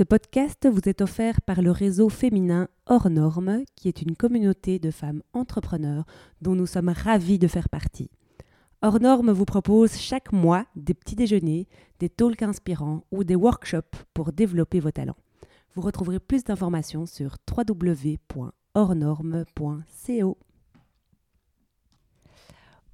Ce podcast vous est offert par le réseau féminin Hors Normes, qui est une communauté de femmes entrepreneurs dont nous sommes ravis de faire partie. Hors Normes vous propose chaque mois des petits déjeuners, des talks inspirants ou des workshops pour développer vos talents. Vous retrouverez plus d'informations sur www.hornormes.co.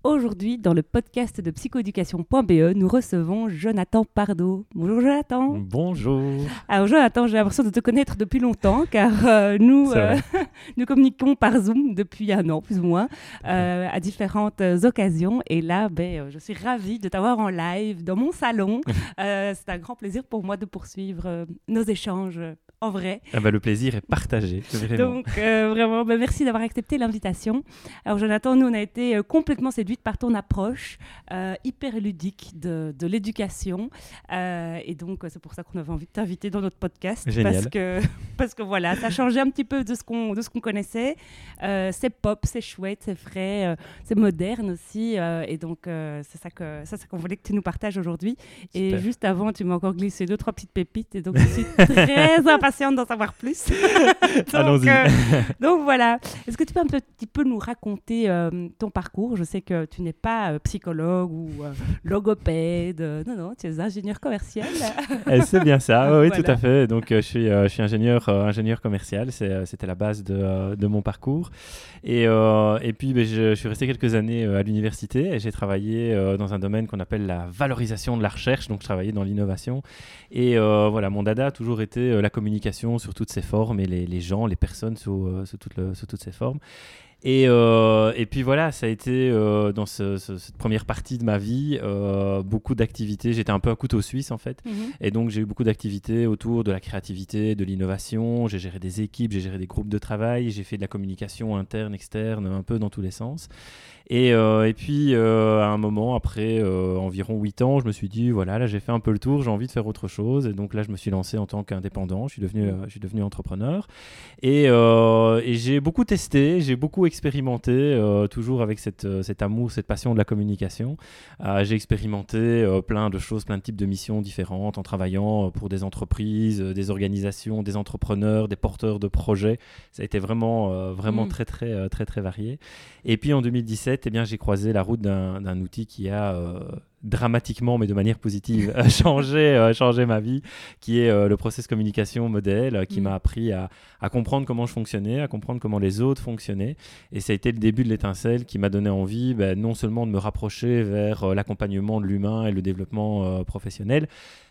Aujourd'hui, dans le podcast de psychoéducation.be, nous recevons Jonathan Pardo. Bonjour Jonathan. Bonjour. Alors Jonathan, j'ai l'impression de te connaître depuis longtemps car euh, nous, euh, nous communiquons par Zoom depuis un an plus ou moins euh, à différentes occasions. Et là, ben, je suis ravie de t'avoir en live dans mon salon. C'est un grand plaisir pour moi de poursuivre nos échanges en vrai. Ah bah, le plaisir est partagé. Donc, euh, vraiment, bah, merci d'avoir accepté l'invitation. Alors, Jonathan, nous, on a été euh, complètement séduite par ton approche euh, hyper ludique de, de l'éducation. et donc, c'est pour ça qu'on avait envie de t'inviter dans notre podcast. Génial. Parce que, parce que voilà, ça a changé un petit peu de ce qu'on, de ce qu'on connaissait. c'est pop, c'est chouette, c'est frais, c'est moderne aussi. et donc, c'est ça, que, ça, ça qu'on voulait que tu nous partages aujourd'hui. Et juste avant, tu m'as encore glissé deux, trois petites pépites. Et donc, je suis très impatiente d'en savoir plus. Euh, donc voilà. Est-ce que tu peux un petit peu nous raconter euh, ton parcours? Je sais que tu n'es pas euh, psychologue ou logopède. non, non, tu es ingénieur commercial. Eh, c'est bien ça, oui, tout à fait. Donc je suis, je suis ingénieur, ingénieur commercial. C'était la base de, de, mon parcours. Et, et puis ben, je, je, suis resté quelques années à l'université et j'ai travaillé dans un domaine qu'on appelle la valorisation de la recherche. Donc je travaillais dans l'innovation. Et voilà, mon dada a toujours été la communication sur toutes ses formes et les, les gens, les personnes sous, euh, sous, toute le, sous toutes ces formes. Et, euh, et, puis voilà, ça a été euh, dans ce, cette première partie de ma vie euh, beaucoup d'activités. J'étais un peu un couteau suisse en fait. Mhm. Et donc j'ai eu beaucoup d'activités autour de la créativité, de l'innovation. J'ai géré des équipes, j'ai géré des groupes de travail, j'ai fait de la communication interne, externe, un peu dans tous les sens. Et, et puis à un moment, après environ 8 ans, je me suis dit voilà, là j'ai fait un peu le tour, j'ai envie de faire autre chose. Et donc là je me suis lancé en tant qu'indépendant, je suis devenu, je suis devenu entrepreneur. Et, et j'ai beaucoup testé, j'ai beaucoup expérimenté, euh, toujours avec cette, euh, cet amour, cette passion de la communication. Euh, j'ai expérimenté plein de choses, plein de types de missions différentes en travaillant pour des entreprises, des organisations, des entrepreneurs, des porteurs de projets. Ça a été vraiment, vraiment Mm. très, très, très, très varié. Et puis en 2017, eh bien, j'ai croisé la route d'un outil qui a dramatiquement, mais de manière positive, changer, euh, changer ma vie, qui est euh, le process communication modèle, euh, qui Mm. m'a appris à, à comprendre comment je fonctionnais, à comprendre comment les autres fonctionnaient. Et ça a été le début de l'étincelle qui m'a donné envie ben, non seulement de me rapprocher vers euh, l'accompagnement de l'humain et le développement euh, professionnel,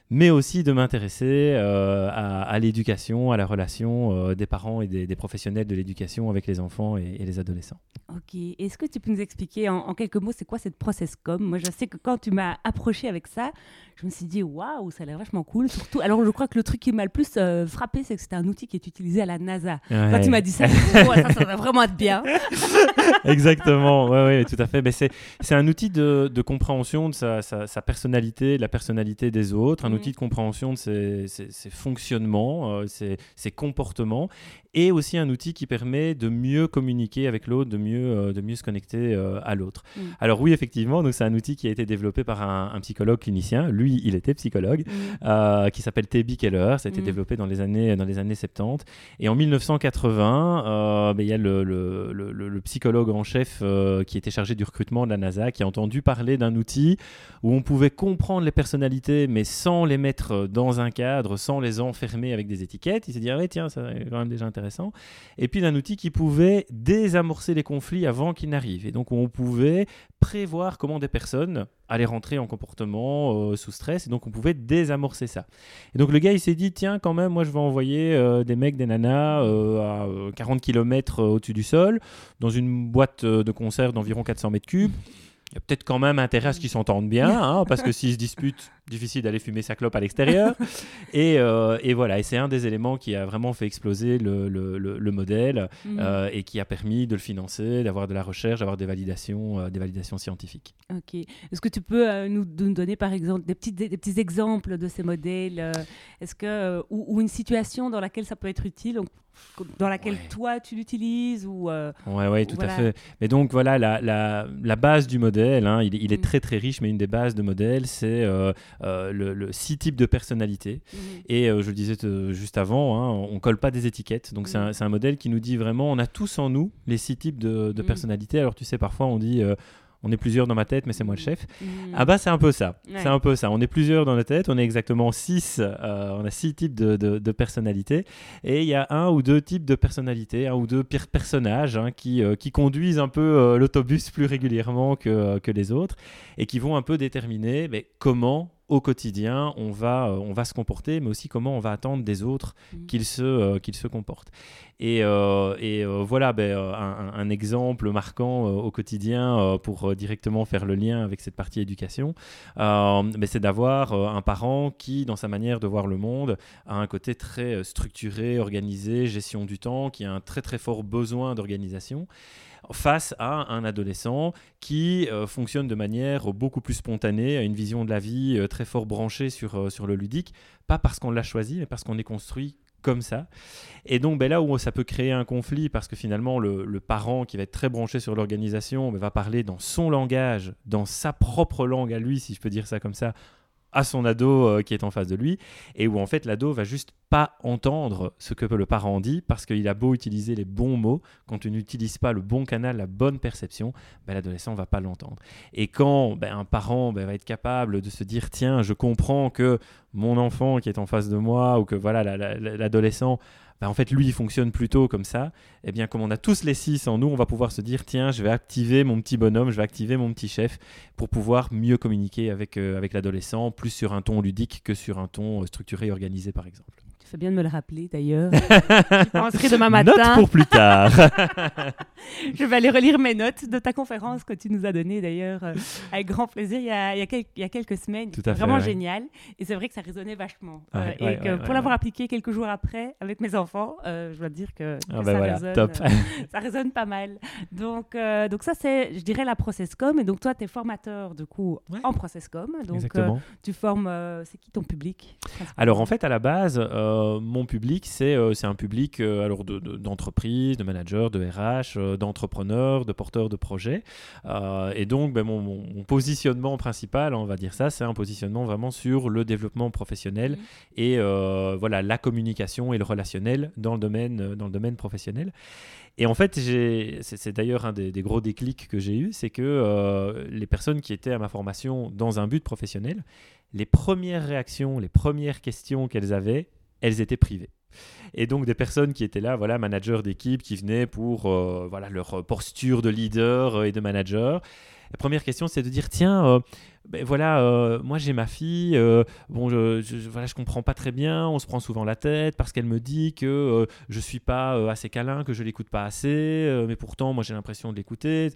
mais aussi de m'intéresser euh, à, à l'éducation, à la relation euh, des parents et des, des professionnels de l'éducation avec les enfants et, et les adolescents. Ok. Est-ce que tu peux nous expliquer en, en quelques mots c'est quoi cette process com? Moi, je sais que quand tu m'as approché avec ça, je me suis dit waouh, ça a l'air vachement cool. Surtout, alors je crois que le truc qui m'a le plus euh, frappé, c'est que c'était un outil qui est utilisé à la NASA. Quand tu m'as dit ça, dit, ça, ça va vraiment être bien. Exactement, ouais, ouais, tout à fait. C'est, un outil de, de compréhension de sa, sa, sa personnalité, de la personnalité des autres, un. Outil de compréhension de ses, ses- ses fonctionnements, euh, ses, ses comportements, et aussi un outil qui permet de mieux communiquer avec l'autre, de mieux, euh, de mieux se connecter euh, à l'autre. Mhm. Alors oui, effectivement, donc c'est un outil qui a été développé par un, un psychologue clinicien. Lui, il était psychologue. Mm. euh, qui s'appelle T.B. Keller. Ça a été Mhm. développé dans les années, dans les années 70. Et en 1980, euh, ben, il y a le, le- le- le- le psychologue en chef euh, qui était chargé du recrutement de la NASA qui a entendu parler d'un outil où on pouvait comprendre les personnalités, mais sans les mettre dans un cadre, sans les enfermer avec des étiquettes. Il s'est dit, ah ouais, tiens, ça est quand même déjà intéressant. Et puis d'un outil qui pouvait désamorcer les conflits avant qu'ils n'arrivent. Et donc on pouvait prévoir comment des personnes allaient rentrer en comportement euh, sous stress. Et donc on pouvait désamorcer ça. Et donc le gars, il s'est dit, tiens, quand même, moi je vais envoyer euh, des mecs, des nanas euh, à euh, 40 km au-dessus du sol, dans une boîte euh, de concert d'environ 400 mètres cubes. y a peut-être quand même intérêt à ce qu'ils s'entendent bien, hein, parce que s'ils se disputent, difficile d'aller fumer sa clope à l'extérieur. et, euh, et, voilà, et c'est un des éléments qui a vraiment fait exploser le, le, le, modèle mhm. euh, et qui a permis de le financer, d'avoir de la recherche, d'avoir des validations, euh, des validations scientifiques. Ok. Est-ce que tu peux nous, nous, donner par exemple des petits, des, petits exemples de ces modèles Est-ce que ou, ou, une situation dans laquelle ça peut être utile dans laquelle toi tu l'utilises ou ouais ouais tout à fait mais donc voilà la, la, la base du modèle hein, il, il, est mm. très très riche mais une des bases de modèle c'est euh, euh, le, six types de personnalités mm-hmm. et je le disais juste avant hein, on colle pas des étiquettes donc c'est un, mm. un, modèle qui nous dit vraiment on a tous en nous les six types de, de mm. personnalités alors tu sais parfois on dit on est plusieurs dans ma tête, mais c'est moi le chef. Mmh. Ah bah c'est un peu ça. C'est un peu ça. On est plusieurs dans la tête, on est exactement six, euh, on a six types de, personnalités, et il y a un ou deux types de personnalités, un ou deux pires personnages hein, qui, euh, qui conduisent un peu euh, l'autobus plus régulièrement que, que les autres, et qui vont un peu déterminer mais, comment au quotidien, on va, euh, on va se comporter, mais aussi comment on va attendre des autres mm. qu'ils se, euh, qu'ils se comportent. Et, euh, et voilà ben, un, exemple marquant au quotidien pour directement faire le lien avec cette partie éducation, ben, c'est d'avoir un parent qui, dans sa manière de voir le monde, a un côté très structuré, organisé, gestion du temps, qui a un très très fort besoin d'organisation face à un adolescent qui euh, fonctionne de manière beaucoup plus spontanée, a une vision de la vie euh, très fort branchée sur, euh, sur le ludique, pas parce qu'on l'a choisi, mais parce qu'on est construit comme ça. Et donc ben là où ça peut créer un conflit, parce que finalement le, parent qui va être très branché sur l'organisation ben, va parler dans son langage, dans sa propre langue à lui, si je peux dire ça comme ça, à son ado euh, qui est en face de lui, et où en fait l'ado va juste pas entendre ce que le parent dit parce qu'il a beau utiliser les bons mots, quand tu n'utilises pas le bon canal, la bonne perception, ben, l'adolescent va pas l'entendre. Et quand ben, un parent ben, va être capable de se dire tiens, je comprends que mon enfant qui est en face de moi ou que voilà l'adolescent bah, en fait, lui, il fonctionne plutôt comme ça. Eh bien, comme on a tous les six en nous, on va pouvoir se dire tiens, je vais activer mon petit bonhomme, je vais activer mon petit chef pour pouvoir mieux communiquer avec, euh, avec l'adolescent, plus sur un ton ludique que sur un ton euh, structuré et organisé, par exemple. Tu fais bien de me le rappeler d'ailleurs. je penserai demain matin. Notes pour plus tard. je vais aller relire mes notes de ta conférence que tu nous as donnée d'ailleurs euh, avec grand plaisir il y a, il y a, quelques, il y a quelques semaines. Tout à fait, Vraiment génial. Et c'est vrai que ça résonnait vachement. Euh, et que pour l'avoir appliqué quelques jours après avec mes enfants, euh, je dois dire que, ah ben ça, résonne, ça résonne pas mal. Donc, donc ça, c'est, je dirais, la processcom. Et donc toi, tu es formateur du coup en processcom. Donc Exactement. tu formes, c'est qui ton public Alors en fait, à la base, euh, mon public, c'est euh, un public euh, alors d'entreprises, de, de, managers, de RH, d'entrepreneurs, de porteurs de projets. et donc, ben, mon, positionnement principal, on va dire ça, c'est un positionnement vraiment sur le développement professionnel mmh. et voilà la communication et le relationnel dans le domaine, dans le domaine professionnel. Et en fait, c'est d'ailleurs un des, des, gros déclics que j'ai eu, c'est que les personnes qui étaient à ma formation dans un but professionnel, les premières réactions, les premières questions qu'elles avaient, elles étaient privées. Et donc des personnes qui étaient là, voilà, managers d'équipe, qui venaient pour euh, voilà, leur posture de leader euh, et de manager. La première question, c'est de dire, tiens, euh, ben voilà, moi j'ai ma fille, bon, je, je, voilà, je comprends pas très bien, on se prend souvent la tête parce qu'elle me dit que je suis pas assez câlin, que je l'écoute pas assez, mais pourtant moi j'ai l'impression de l'écouter.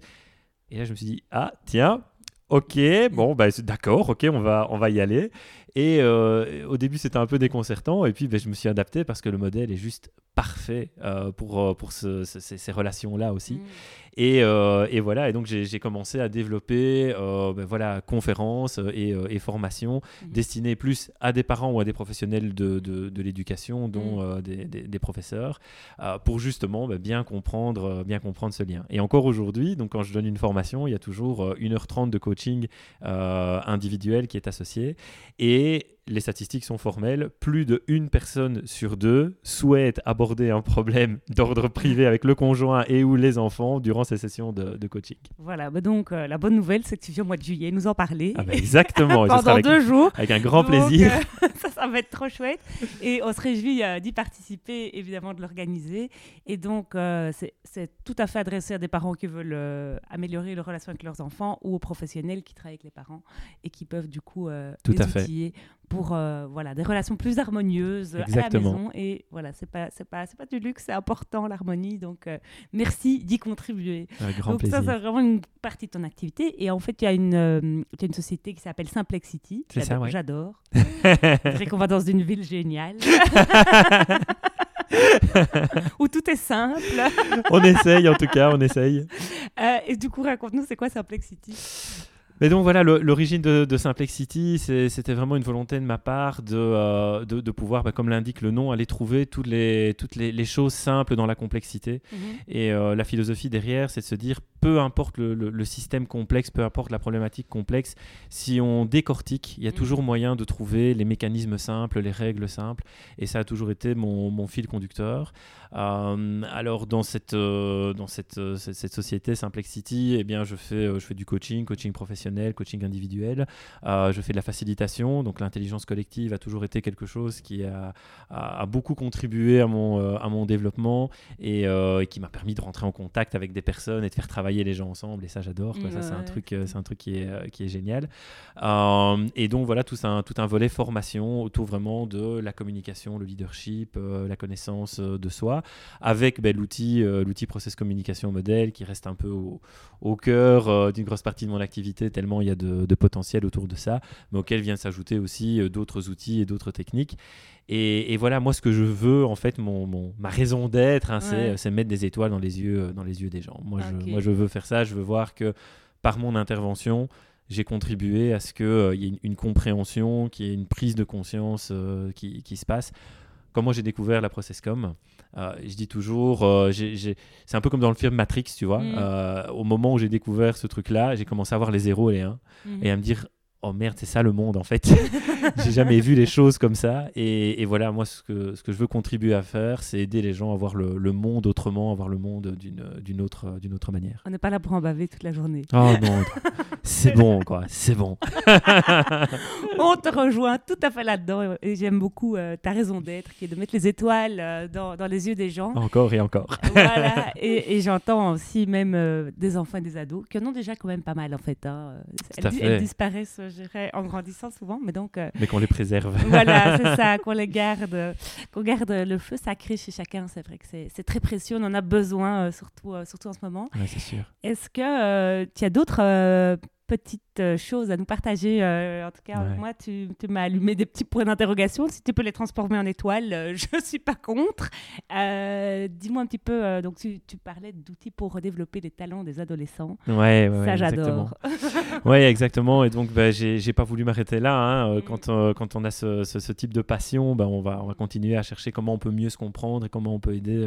Et là je me suis dit, ah tiens, ok, bon, bah, d'accord, ok, on va, on va y aller. Et euh, au début, c'était un peu déconcertant. Et puis, ben, je me suis adapté parce que le modèle est juste parfait euh, pour, euh, pour ces, relations-là aussi. Mm. Et, et, voilà, et donc j'ai commencé à développer ben, voilà, conférences et, et formations mm. destinées plus à des parents ou à des professionnels de, de, l'éducation, dont mm. des, des, professeurs, pour justement ben, bien, comprendre, bien comprendre ce lien. Et encore aujourd'hui, donc quand je donne une formation, il y a toujours 1h30 de coaching individuel qui est associé. Et et les statistiques sont formelles, plus de une personne sur deux souhaite aborder un problème d'ordre privé avec le conjoint et ou les enfants durant ces sessions de, coaching. Voilà, bah donc euh, la bonne nouvelle, c'est que tu viens au mois de juillet nous en parler. Ah bah exactement. Pendant deux jours. Avec un grand plaisir. Euh, ça, ça, va être trop chouette. Et on se réjouit euh, d'y participer, évidemment, de l'organiser. Et donc, c'est tout à fait adressé à des parents qui veulent améliorer leur relation avec leurs enfants ou aux professionnels qui travaillent avec les parents et qui peuvent du coup tout les à outiller pour euh, voilà des relations plus harmonieuses à la maison. Et voilà c'est pas pas pas du luxe c'est important l'harmonie. Donc euh, merci d'y contribuer. Donc ça c'est vraiment une partie de ton activité. Et en fait il y a une euh, une société qui s'appelle Simplexity. J'adore c'est qu'on va dans une ville géniale où tout est simple. on essaye en tout cas, on essaye. et du coup, raconte-nous, c'est quoi Simplexity mais donc voilà, l'origine de, de, Simplexity, c'était vraiment une volonté de ma part de, euh, de, pouvoir, bah, comme l'indique le nom, aller trouver toutes les, toutes les, choses simples dans la complexité. Mhm. Et euh, la philosophie derrière, c'est de se dire, peu importe le, système complexe, peu importe la problématique complexe, si on décortique, il y a mhm. toujours moyen de trouver les mécanismes simples, les règles simples. Et ça a toujours été mon, mon fil conducteur. Euh, alors dans cette, dans cette, cette, société Simplexity, eh bien, je, fais, je fais du coaching, coaching professionnel coaching individuel. Euh, je fais de la facilitation, donc l'intelligence collective a toujours été quelque chose qui a, a, beaucoup contribué à mon, euh, à mon développement euh, et, qui m'a permis de rentrer en contact avec des personnes et de faire travailler les gens ensemble. Et ça, j'adore. Ça, c'est un truc, c'est un truc qui est, qui est génial. et donc voilà, tout un, tout un volet formation autour vraiment de la communication, le leadership, la connaissance de soi, avec ben, l'outil, l'outil process communication modèle qui reste un peu au, au cœur d'une grosse partie de mon activité tellement il y a de, potentiel autour de ça, mais auquel viennent s'ajouter aussi euh, d'autres outils et d'autres techniques. Et, voilà, moi, ce que je veux, en fait, mon, ma raison d'être, hein, euh, c'est mettre des étoiles dans les yeux, euh, dans les yeux des gens. Moi, je, moi, je veux faire ça. Je veux voir que par mon intervention, j'ai contribué à ce qu'il y ait une, compréhension, qu'il y ait une prise de conscience qui, qui, se passe. Comment j'ai découvert la Processcom Je dis toujours, c'est un peu comme dans le film Matrix, tu vois. Mm. au moment où j'ai découvert ce truc-là, j'ai commencé à voir les zéros et les 1 mm. et à me dire oh merde, c'est ça le monde en fait. j'ai jamais vu les choses comme ça. Et, voilà, moi, ce que, ce que je veux contribuer à faire, c'est aider les gens à voir le, le monde autrement, à voir le monde d'une autre, d'une autre manière. On n'est pas là pour en baver toute la journée. Oh non, c'est bon, quoi, c'est bon. On te rejoint tout à fait là-dedans. Et j'aime beaucoup euh, ta raison d'être, qui est de mettre les étoiles euh, dans, dans, les yeux des gens. Encore et encore. voilà, et, j'entends aussi même euh, des enfants et des ados qui en ont déjà quand même pas mal en fait. Hein. Elles, elles disparaissent en grandissant souvent. Mais donc. Euh, mais qu'on les préserve. voilà, c'est ça, qu'on les garde, qu'on garde le feu sacré chez chacun. C'est vrai que c'est très précieux. On en a besoin, euh, surtout, euh, surtout en ce moment. Oui, c'est sûr. Est-ce que tu as d'autres petites euh, choses à nous partager. Euh, en tout cas, moi, tu, tu m'as allumé des petits points d'interrogation. Si tu peux les transformer en étoiles, euh, je ne suis pas contre. Dis-moi un petit peu, donc tu, tu parlais d'outils pour développer les talents des adolescents. Ouais, ouais ça j'adore. oui, exactement. Et donc, bah, j'ai pas voulu m'arrêter là. Hein. Mm. Quand, quand on a ce, ce, type de passion, bah, on, va, on va continuer à chercher comment on peut mieux se comprendre et comment on peut aider,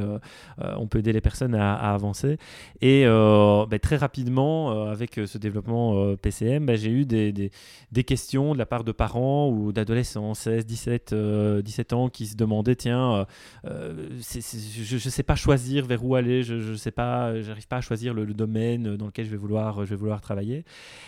on peut aider les personnes à, avancer. Et bah, très rapidement, avec ce développement PCM, bah, j'ai eu des, des, questions de la part de parents ou d'adolescents, 16, 17, 17 ans, qui se demandaient tiens, euh, euh, je ne sais pas choisir vers où aller, je sais pas, j'arrive pas à choisir le, domaine dans lequel je vais vouloir, je vais vouloir travailler.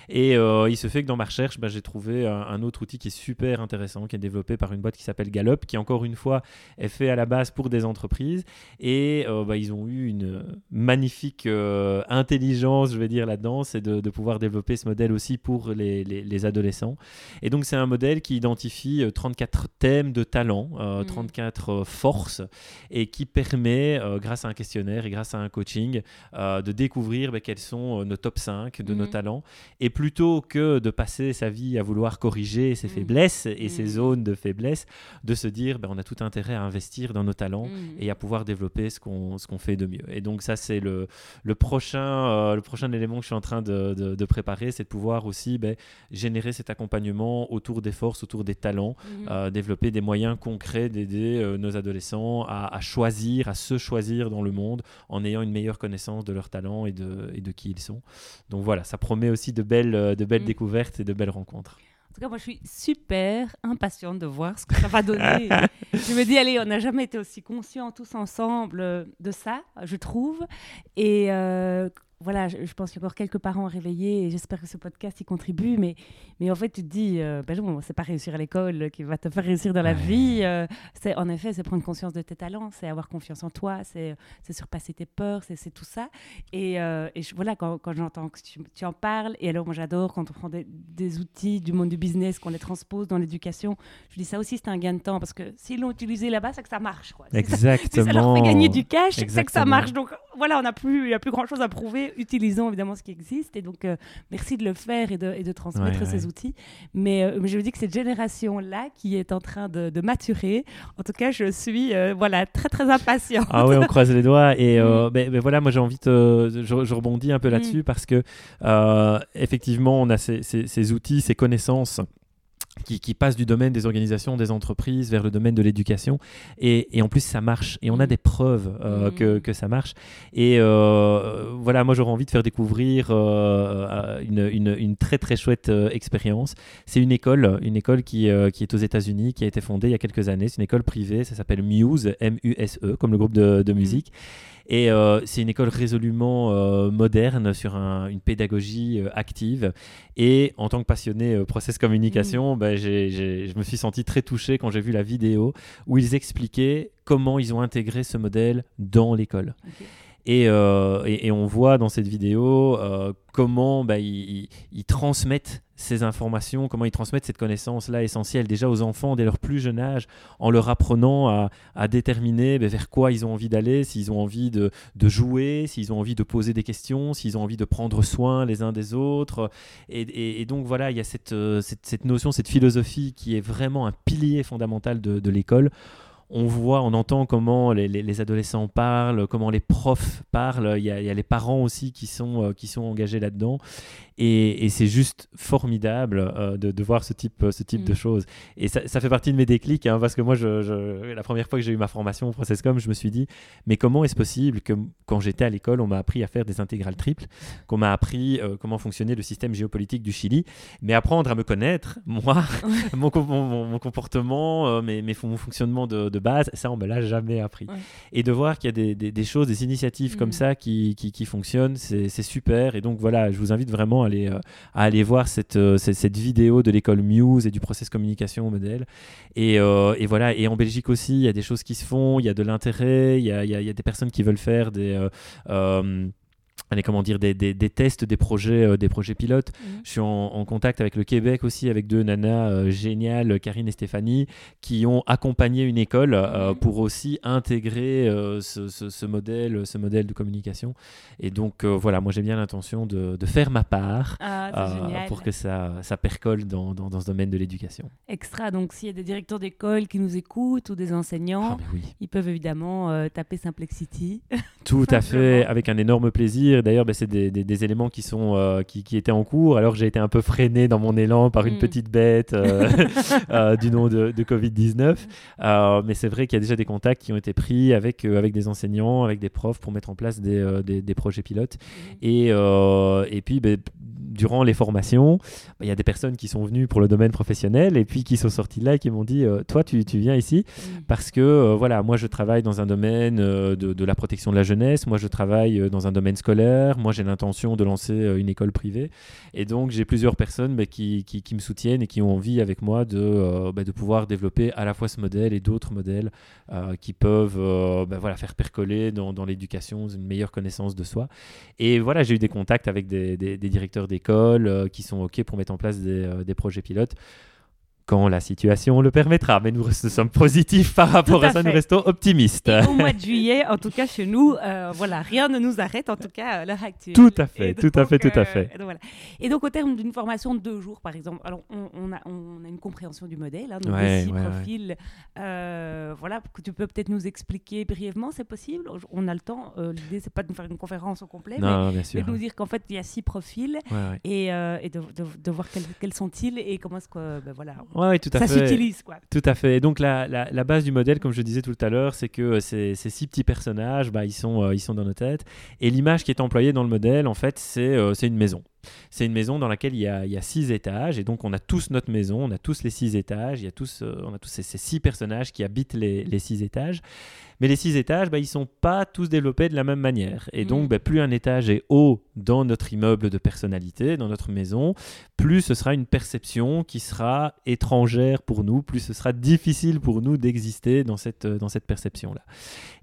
Et euh, il se fait que dans ma recherche, bah, j'ai trouvé un, autre outil qui est super intéressant, qui est développé par une boîte qui s'appelle Gallup, qui encore une fois est fait à la base pour des entreprises. Et bah, ils ont eu une magnifique intelligence, je vais dire, là-dedans, c'est de, pouvoir développer ce modèle modèle aussi pour les, les, adolescents. Et donc c'est un modèle qui identifie 34 euh, thèmes de talent, 34 euh, mm. euh, forces, et qui permet, grâce à un questionnaire et grâce à un coaching, de découvrir ben, quels sont nos top 5 de nos mm. talents. Et plutôt que de passer sa vie à vouloir corriger ses mm. faiblesses et ses zones de faiblesse, de se dire ben, on a tout intérêt à investir dans nos talents et à pouvoir développer ce qu'on qu'on fait de mieux. Et donc ça c'est le, le, prochain, le prochain élément que je suis en train de, de, de préparer, c'est de pouvoir aussi ben, générer cet accompagnement autour des forces, autour des talents, mhm. euh, développer des moyens concrets d'aider euh, nos adolescents à, choisir, à se choisir dans le monde en ayant une meilleure connaissance de leurs talents et de, et de qui ils sont. Donc voilà, ça promet aussi de belles, euh, de belles mhm. découvertes et de belles rencontres. En tout cas, moi, je suis super impatiente de voir ce que ça va donner. je me dis, allez, on n'a jamais été aussi conscients tous ensemble de ça, je trouve. Et voilà, je, pense qu'il y a encore quelques parents réveillés et j'espère que ce podcast y contribue. Mais, mais en fait, tu te dis, euh, ben non, c'est pas réussir à l'école qui va te faire réussir dans la vie. Euh, c'est en effet, c'est prendre conscience de tes talents, c'est avoir confiance en toi, c'est surpasser tes peurs, c'est tout ça. Et, euh, et voilà, quand, quand j'entends que tu, tu, en parles, et alors moi j'adore quand on prend des, des, outils du monde du business, qu'on les transpose dans l'éducation. Je dis ça aussi, c'est un gain de temps parce que s'ils l'ont utilisé là-bas, c'est que ça marche. Quoi. Exactement. Si ça, leur fait gagner du cash, c'est que ça marche. Donc voilà, on n'a plus, il n'y a plus grand chose à prouver utilisons évidemment ce qui existe. Et donc, euh, merci de le faire et de, et de transmettre ces outils. Mais, euh, mais, je veux dire que cette génération-là qui est en train de, de, maturer, en tout cas, je suis euh, voilà, très, très impatient. Ah oui, on croise les doigts. Et mm. mais, mais, voilà, moi, j'ai envie de. Je, rebondis un peu mm. là-dessus parce que, effectivement, on a ces, ces, ces outils, ces connaissances qui, qui, passe du domaine des organisations, des entreprises vers le domaine de l'éducation. Et, et, en plus, ça marche. Et on a mm. des preuves euh, mm. que, que, ça marche. Et euh, voilà, moi, j'aurais envie de faire découvrir euh, une, une, une, très, très chouette expérience. C'est une école, une école qui, qui est aux États-Unis, qui a été fondée il y a quelques années. C'est une école privée, ça s'appelle Muse, M-U-S-E, comme le groupe de, de mm. musique. Et euh, c'est une école résolument euh, moderne sur une pédagogie euh, active. Et en tant que passionné process communication, mmh. bah, je me suis senti très touché quand j'ai vu la vidéo où ils expliquaient comment ils ont intégré ce modèle dans l'école. Et, et, on voit dans cette vidéo comment bah, ils, transmettent ces informations, comment ils transmettent cette connaissance-là essentielle déjà aux enfants dès leur plus jeune âge, en leur apprenant à, déterminer ben, vers quoi ils ont envie d'aller, s'ils ont envie de, jouer, s'ils ont envie de poser des questions, s'ils ont envie de prendre soin les uns des autres. Et, donc voilà, il y a euh, cette, cette, notion, cette philosophie qui est vraiment un pilier fondamental de, l'école on voit, on entend comment les, adolescents parlent, comment les profs parlent. Il y a, les parents aussi qui sont, euh, qui sont engagés là-dedans. Et, c'est juste formidable euh, de, voir ce type, ce type de mm. choses. Et ça, fait partie de mes déclics, hein, parce que moi, je, la première fois que j'ai eu ma formation au Processcom, je me suis dit, mais comment est-ce possible que quand j'étais à l'école, on m'a appris à faire des intégrales triples, qu'on m'a appris euh, comment fonctionnait le système géopolitique du Chili, mais apprendre à me connaître, moi, mon, mon, comportement, mes, mon fonctionnement de de base, ça on me l'a jamais appris. Et de voir qu'il y a des, choses, des initiatives comme mm. ça qui, qui, fonctionnent, c'est super. Et donc voilà, je vous invite vraiment à aller, euh, à aller voir cette, euh, cette, vidéo de l'école Muse et du process communication modèle. Et, euh, et, voilà, et en Belgique aussi, il y a des choses qui se font, il y a de l'intérêt, il y a, il y a, des personnes qui veulent faire des comment dire, des, des, des, tests, des projets, euh, des projets pilotes. Mhm. Je suis en, contact avec le Québec aussi, avec deux nanas euh, géniales, Karine et Stéphanie, qui ont accompagné une école euh, mhm. pour aussi intégrer ce, ce, modèle, ce modèle de communication. Et donc voilà, moi j'ai bien l'intention de, de, faire ma part ah, pour que ça, ça percole dans, dans, dans ce domaine de l'éducation. Extra, donc s'il y a des directeurs d'école qui nous écoutent ou des enseignants, ah, ils peuvent évidemment taper Simplexity. Tout à fait, avec un énorme plaisir. D'ailleurs, ben, c'est des, éléments qui, sont, euh, qui, étaient en cours, alors que j'ai été un peu freiné dans mon élan par une mm. petite bête euh, euh, du nom de, Covid-19. mais c'est vrai qu'il y a déjà des contacts qui ont été pris avec, avec des enseignants, avec des profs pour mettre en place des, des, projets pilotes. Mm. Et, et puis, ben, durant les formations, ben, il y a des personnes qui sont venues pour le domaine professionnel et puis qui sont sorties là et qui m'ont dit Toi, tu, tu, viens ici mm. parce que, voilà, moi, je travaille dans un domaine de, de, la protection de la jeunesse, moi, je travaille dans un domaine scolaire moi, j'ai l'intention de lancer euh, une école privée. Et donc, j'ai plusieurs personnes bah, qui, me soutiennent et qui ont envie avec moi de, euh, bah, de pouvoir développer à la fois ce modèle et d'autres modèles euh, qui peuvent bah, faire percoler dans, l'éducation une meilleure connaissance de soi. Et voilà, j'ai eu des contacts avec des, directeurs d'école qui sont OK pour mettre en place des projets pilotes quand la situation le permettra. Mais nous, sommes positifs par rapport à, ça, nous restons optimistes. au mois de juillet, en tout cas chez nous, euh, voilà, rien ne nous arrête, en tout cas à l'heure actuelle. Tout à fait, tout à fait, tout à euh, fait. Et donc, voilà. et donc au terme d'une formation de deux jours, par exemple, alors on, a, on a, une compréhension du modèle, hein, donc six profils. Euh, voilà, que tu peux peut-être nous expliquer brièvement, c'est possible? On a le temps. L'idée, c'est pas de nous faire une conférence au complet, non, mais, de nous dire qu'en fait, il y a six profils et, et de, de, voir quels, sont-ils et comment est-ce que, ben, voilà. Oui, tout à ça fait. s'utilise, quoi. Tout à fait. donc, la, la, base du modèle, comme je disais tout à l'heure, c'est que euh, ces, ces, six petits personnages, bah, ils, sont, euh, ils sont dans nos têtes. Et l'image qui est employée dans le modèle, en fait, c'est euh, c'est une maison. C'est une maison dans laquelle il y, a, il y, a, six étages et donc on a tous notre maison, on a tous les six étages, il y a tous, euh, on a tous ces, ces, six personnages qui habitent les, les six étages. Mais les six étages, bah, ils ne sont pas tous développés de la même manière. Et donc, mm. bah, plus un étage est haut dans notre immeuble de personnalité, dans notre maison, plus ce sera une perception qui sera étrangère pour nous, plus ce sera difficile pour nous d'exister dans cette, dans cette perception-là.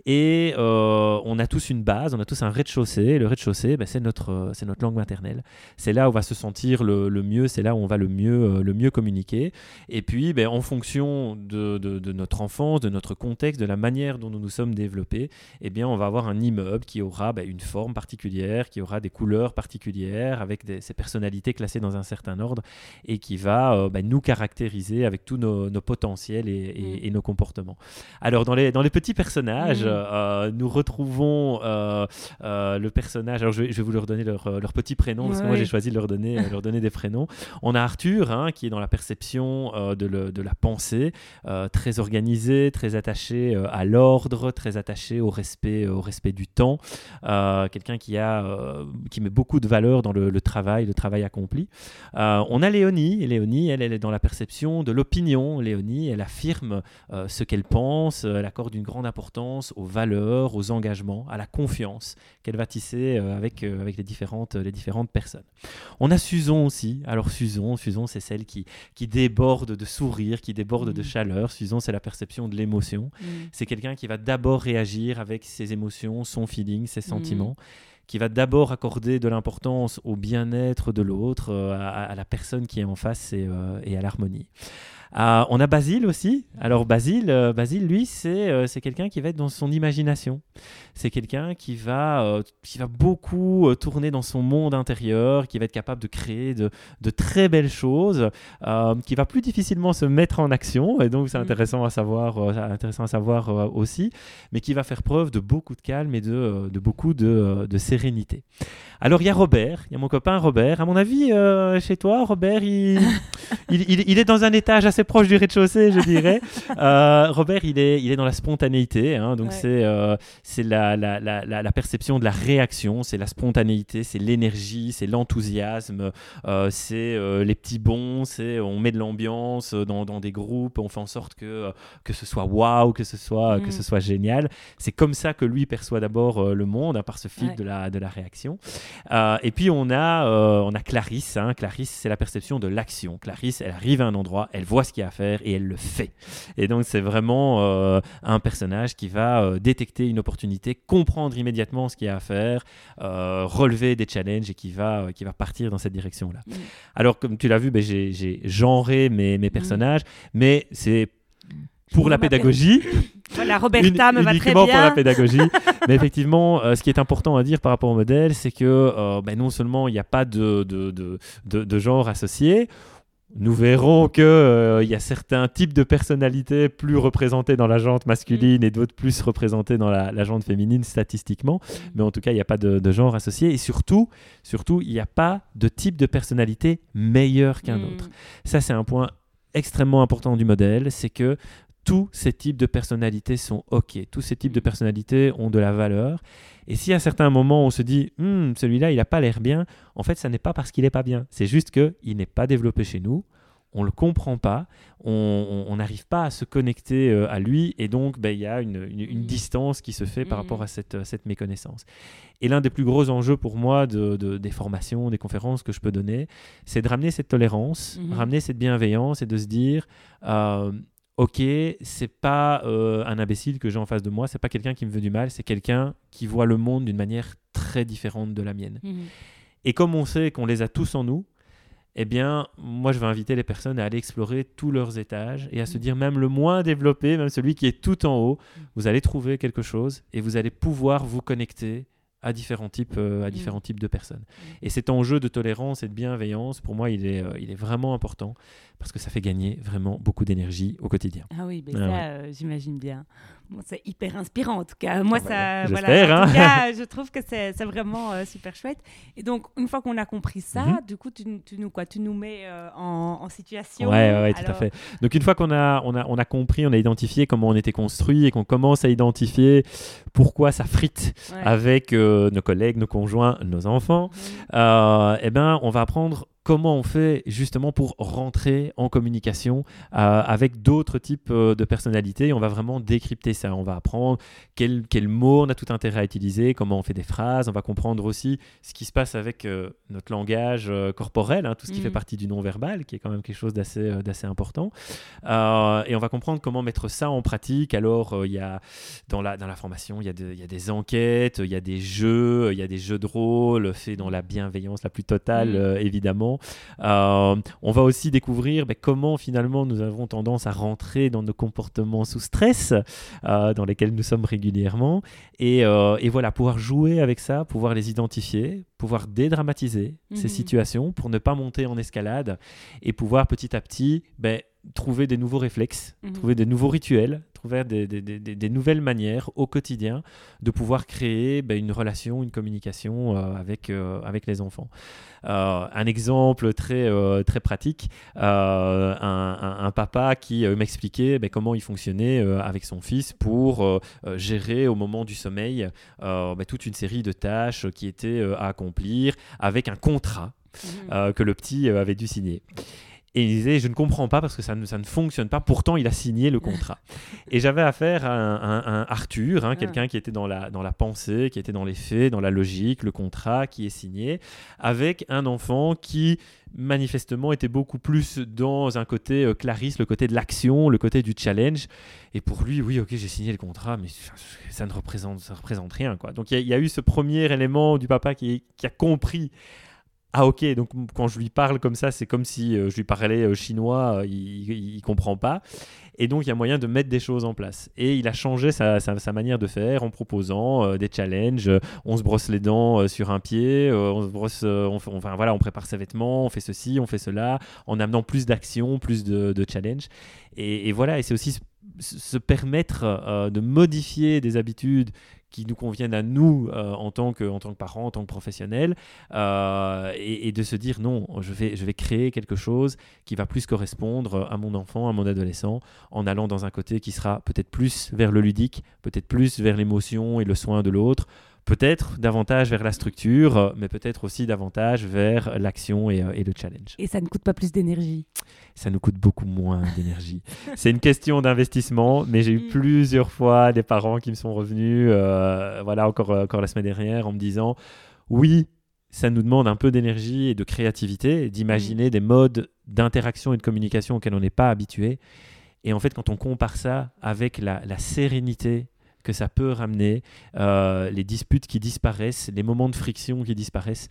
Et euh, on a tous une base, on a tous un rez-de-chaussée. Le rez-de-chaussée, bah, c'est notre, c'est notre langue maternelle. C'est là où on va se sentir le, le, mieux, c'est là où on va le mieux, euh, le mieux communiquer. Et puis, ben, en fonction de, de, de, notre enfance, de notre contexte, de la manière dont nous nous sommes développés, eh bien, on va avoir un immeuble qui aura ben, une forme particulière, qui aura des couleurs particulières, avec des, ses personnalités classées dans un certain ordre, et qui va euh, ben, nous caractériser avec tous nos, nos potentiels et, et, mm. et, nos comportements. Alors, dans les, dans les petits personnages, mm. euh, nous retrouvons le personnage. Alors, je vais, je vais, vous leur donner leur, leur petit prénom, parce que moi, j'ai choisi de leur donner, leur donner des prénoms. On a Arthur, hein, qui est dans la perception de, le, de, la pensée, très organisé, très attaché à l'ordre, très attaché au respect, au respect du temps. Quelqu'un qui, a, qui met beaucoup de valeur dans le, le travail, le travail accompli. on a Léonie. Et Léonie, elle, elle est dans la perception de l'opinion. Léonie, elle affirme ce qu'elle pense, elle accorde une grande importance aux valeurs, aux engagements, à la confiance qu'elle va tisser euh, avec, euh, avec les, différentes, les différentes personnes. On a Susan aussi. Alors Susan, Susan c'est celle qui, qui déborde de sourire, qui déborde mmh. de chaleur. Susan, c'est la perception de l'émotion. Mmh. C'est quelqu'un qui va d'abord réagir avec ses émotions, son feeling, ses sentiments. Mmh qui va d'abord accorder de l'importance au bien-être de l'autre, euh, à, à, la personne qui est en face et, euh, et à l'harmonie. Euh, on a Basile aussi. Alors Basile, euh, Basile lui, c'est euh, quelqu'un qui va être dans son imagination. C'est quelqu'un qui, va euh, qui va beaucoup tourner dans son monde intérieur, qui va être capable de créer de, de très belles choses, qui va plus difficilement se mettre en action, et donc c'est mmh. intéressant à savoir, intéressant à savoir aussi, mais qui va faire preuve de beaucoup de calme et de, de beaucoup de, de sérénité. Alors il y a Robert, il y a mon copain Robert. À mon avis, euh, chez toi, Robert, il, il, il, il, est dans un étage assez proche du rez-de-chaussée, je dirais. Euh, Robert, il est, il est dans la spontanéité. Hein, donc ouais. c'est euh, la, la, la, la, perception de la réaction, c'est la spontanéité, c'est l'énergie, c'est l'enthousiasme, c'est les petits bons, c'est on met de l'ambiance dans, dans, des groupes, on fait en sorte que, que ce soit waouh, que ce soit, mm. que ce soit génial. C'est comme ça que lui perçoit d'abord le monde, hein, par ce fil ouais. de, la, de la réaction. Euh, et puis on a, euh, on a Clarisse. Hein. Clarisse, c'est la perception de l'action. Clarisse, elle arrive à un endroit, elle voit ce qu'il y a à faire et elle le fait. Et donc c'est vraiment euh, un personnage qui va détecter une opportunité, comprendre immédiatement ce qu'il y a à faire, relever des challenges et qui va, qui va partir dans cette direction-là. Mmh. Alors comme tu l'as vu, ben, j'ai genré mes, mes personnages, mmh. mais c'est pour la pédagogie. Voilà, Roberta une, me va très bien. pour la pédagogie. Mais effectivement, euh, ce qui est important à dire par rapport au modèle, c'est que euh, ben non seulement il n'y a pas de, de, de, de, genre associé, nous verrons qu'il euh, y a certains types de personnalités plus représentées dans la jante masculine mmh. et d'autres plus représentées dans la, la jante féminine statistiquement. Mmh. Mais en tout cas, il n'y a pas de, de, genre associé. Et surtout, surtout, il n'y a pas de type de personnalité meilleur qu'un mmh. autre. Ça, c'est un point extrêmement important du modèle, c'est que tous ces types de personnalités sont OK. Tous ces types de personnalités ont de la valeur. Et si à certains moments on se dit hm, celui-là il n'a pas l'air bien, en fait ça n'est pas parce qu'il n'est pas bien. C'est juste qu'il n'est pas développé chez nous. On ne le comprend pas, on n'arrive pas à se connecter euh, à lui et donc ben, il y a une, une, une, mmh. distance qui se fait par mmh. rapport à cette, à cette méconnaissance. Et l'un des plus gros enjeux pour moi de, de, des formations, des conférences que je peux donner, c'est de ramener cette tolérance, mmh. ramener cette bienveillance et de se dire euh, ok, c'est pas euh, un imbécile que j'ai en face de moi, c'est pas quelqu'un qui me veut du mal, c'est quelqu'un qui voit le monde d'une manière très différente de la mienne. Mmh. Et comme on sait qu'on les a tous en nous, eh bien, moi, je vais inviter les personnes à aller explorer tous leurs étages et à se dire, même le moins développé, même celui qui est tout en haut, vous allez trouver quelque chose et vous allez pouvoir vous connecter à différents types, euh, à mmh. différents types de personnes. Mmh. Et cet enjeu de tolérance et de bienveillance, pour moi, il est, euh, il est vraiment important parce que ça fait gagner vraiment beaucoup d'énergie au quotidien. Ah oui, ben ah ça, ouais. euh, j'imagine bien. C'est hyper inspirant en tout cas. Moi, Ah bah, ça, voilà, en tout hein. cas, je trouve que c'est vraiment euh, super chouette. Et donc, une fois qu'on a compris ça, Mhm. du coup, tu, tu nous quoi? Tu nous mets euh, en, en situation. Ouais, ouais, tout à fait. Donc une fois qu'on a, on a, on a compris, on a identifié comment on était construit et qu'on commence à identifier pourquoi ça frite ouais. avec euh, nos collègues, nos conjoints, nos enfants, euh, eh ben, on va apprendre comment on fait justement pour rentrer en communication euh, avec d'autres types euh, de personnalités. On va vraiment décrypter ça. On va apprendre quels quel mots on a tout intérêt à utiliser, comment on fait des phrases. On va comprendre aussi ce qui se passe avec euh, notre langage corporel, hein, tout ce qui fait partie du non-verbal, qui est quand même quelque chose d'assez important. Et on va comprendre comment mettre ça en pratique. Alors, il y a dans la, dans la formation, il y, a de- y a des enquêtes, il y a des jeux, il y a des jeux de rôle faits dans la bienveillance la plus totale, Mhm. Euh. Euh, on va aussi découvrir ben, comment finalement nous avons tendance à rentrer dans nos comportements sous stress, euh, dans lesquels nous sommes régulièrement. Et, euh, et voilà, pouvoir jouer avec ça, pouvoir les identifier, pouvoir dédramatiser ces Mhm. situations pour ne pas monter en escalade et pouvoir petit à petit ben, trouver des nouveaux réflexes, Mhm. trouver des nouveaux rituels, trouver des, des- des- nouvelles manières au quotidien de pouvoir créer ben, une relation, une communication euh, avec, euh, avec les enfants. Euh, un exemple très, très pratique, un, un- un papa qui m'expliquait ben, comment il fonctionnait avec son fils pour gérer au moment du sommeil ben, toute une série de tâches qui étaient à accomplir avec un contrat Mhm. euh, que le petit euh, avait dû signer. Et il disait, je ne comprends pas parce que ça ne, ça ne fonctionne pas. Pourtant, il a signé le contrat. Et j'avais affaire à un, un- un Arthur, hein, quelqu'un qui était dans la, dans la pensée, qui était dans les faits, dans la logique, le contrat qui est signé, avec un enfant qui manifestement était beaucoup plus dans un côté euh, clarisse, le côté de l'action, le côté du challenge. Et pour lui, oui, ok, j'ai signé le contrat, mais ça, ne représente, ça représente rien. Quoi. Donc il y, y a eu ce premier élément du papa qui, qui a compris ah ok, donc quand je lui parle comme ça, c'est comme si euh, je lui parlais euh, chinois, euh, il, il comprend pas. Et donc il y a moyen de mettre des choses en place. Et il a changé sa, sa- manière de faire en proposant des challenges. On se brosse les dents sur un pied, on se brosse, on, voilà, on prépare ses vêtements, on fait ceci, on fait cela, en amenant plus d'action, plus de, de challenge. Et, et voilà, et c'est aussi se, permettre euh, de modifier des habitudes qui nous conviennent à nous euh, en, tant que, en tant que parents, en tant que professionnels, euh, et, et de se dire non, je vais, je vais créer quelque chose qui va plus correspondre à mon enfant, à mon adolescent, en allant dans un côté qui sera peut-être plus vers le ludique, peut-être plus vers l'émotion et le soin de l'autre, peut-être davantage vers la structure, euh, mais peut-être aussi davantage vers l'action et, euh, et le challenge. Et ça ne coûte pas plus d'énergie. Ça nous coûte beaucoup moins d'énergie. C'est une question d'investissement, mais j'ai eu Mm. plusieurs fois des parents qui me sont revenus, euh, voilà, encore, encore la semaine dernière, en me disant oui, ça nous demande un peu d'énergie et de créativité, d'imaginer des modes d'interaction et de communication auxquels on n'est pas habitué. Et en fait, quand on compare ça avec la, la sérénité que ça peut ramener, euh, les disputes qui disparaissent, les moments de friction qui disparaissent,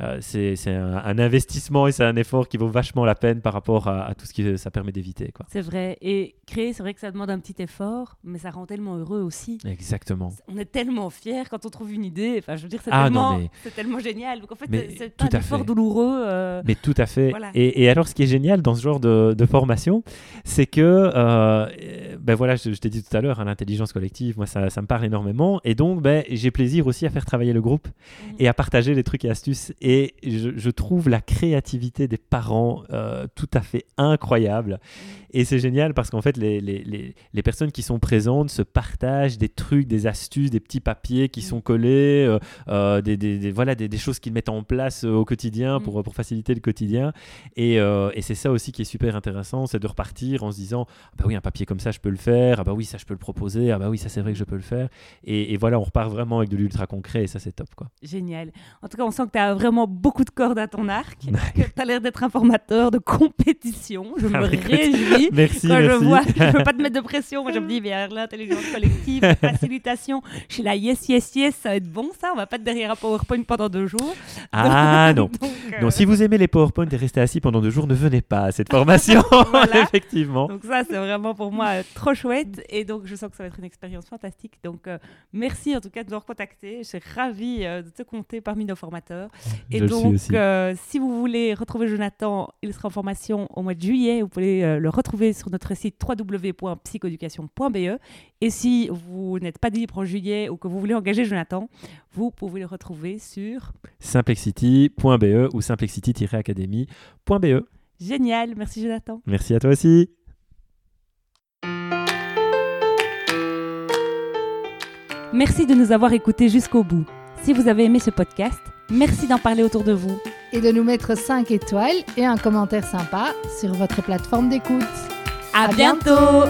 euh, c'est un, un investissement et c'est un effort qui vaut vachement la peine par rapport à, à tout ce que ça permet d'éviter. C'est vrai. Et créer, c'est vrai que ça demande un petit effort, mais ça rend tellement heureux aussi. Exactement. On est tellement fiers quand on trouve une idée. Enfin, je veux dire, c'est Ah, tellement, mais- génial. Donc en fait, c'est pas un effort fait. douloureux. euh, Mais tout à fait. Voilà. Et, et alors, ce qui est génial dans ce genre de, de formation, c'est que, euh, euh, ben voilà, je, je t'ai dit tout à l'heure, hein, l'intelligence collective, moi, ça, ça me parle énormément. Et donc, ben, j'ai plaisir aussi à faire travailler le groupe Mhm. et à partager les trucs et astuces. Et je, je trouve la créativité des parents euh, tout à fait incroyable. Et c'est génial parce qu'en fait, les, les, les, les personnes qui sont présentes se partagent des trucs, des astuces, des petits papiers qui Mm. sont collés, euh, euh, des, des, des- voilà, des, des choses qu'ils mettent en place au quotidien pour, pour faciliter le quotidien. Et, euh, et c'est ça aussi qui est super intéressant, c'est de repartir en se disant ah bah oui, un papier comme ça, je peux le faire, ah bah oui, ça, je peux le proposer, ah bah oui, ça, c'est vrai que je peux le faire. Et, et voilà, on repart vraiment avec de l'ultra concret et ça, c'est top. Quoi. Génial. En tout cas, on sent que tu as vraiment beaucoup de cordes à ton arc, que tu as l'air d'être un formateur de compétition. Je me Ah, réjouis. Merci, Quand merci. je vois, je veux pas te mettre de pression. Moi, je me dis, mais l'intelligence collective, facilitation. Je suis là, yes, yes, yes, ça va être bon ça. On va pas être derrière un PowerPoint pendant deux jours. Ah non. Donc, euh, Non, si vous aimez les PowerPoint et restez assis pendant deux jours, ne venez pas à cette formation, effectivement. Donc ça, c'est vraiment pour moi euh, trop chouette. Et donc, je sens que ça va être une expérience fantastique. Fantastique. Donc, euh, merci en tout cas de nous avoir contactés. Je suis ravie euh, de te compter parmi nos formateurs. Et Je donc, aussi. euh, si vous voulez retrouver Jonathan, il sera en formation au mois de juillet. Vous pouvez le retrouver sur notre site www.psychoeducation.be. Et si vous n'êtes pas libre en juillet ou que vous voulez engager Jonathan, vous pouvez le retrouver sur Simplexity.be ou simplexity-academy.be. Génial. Merci Jonathan. Merci à toi aussi. Merci de nous avoir écoutés jusqu'au bout. Si vous avez aimé ce podcast, merci d'en parler autour de vous. Et de nous mettre 5 étoiles et un commentaire sympa sur votre plateforme d'écoute. À, À bientôt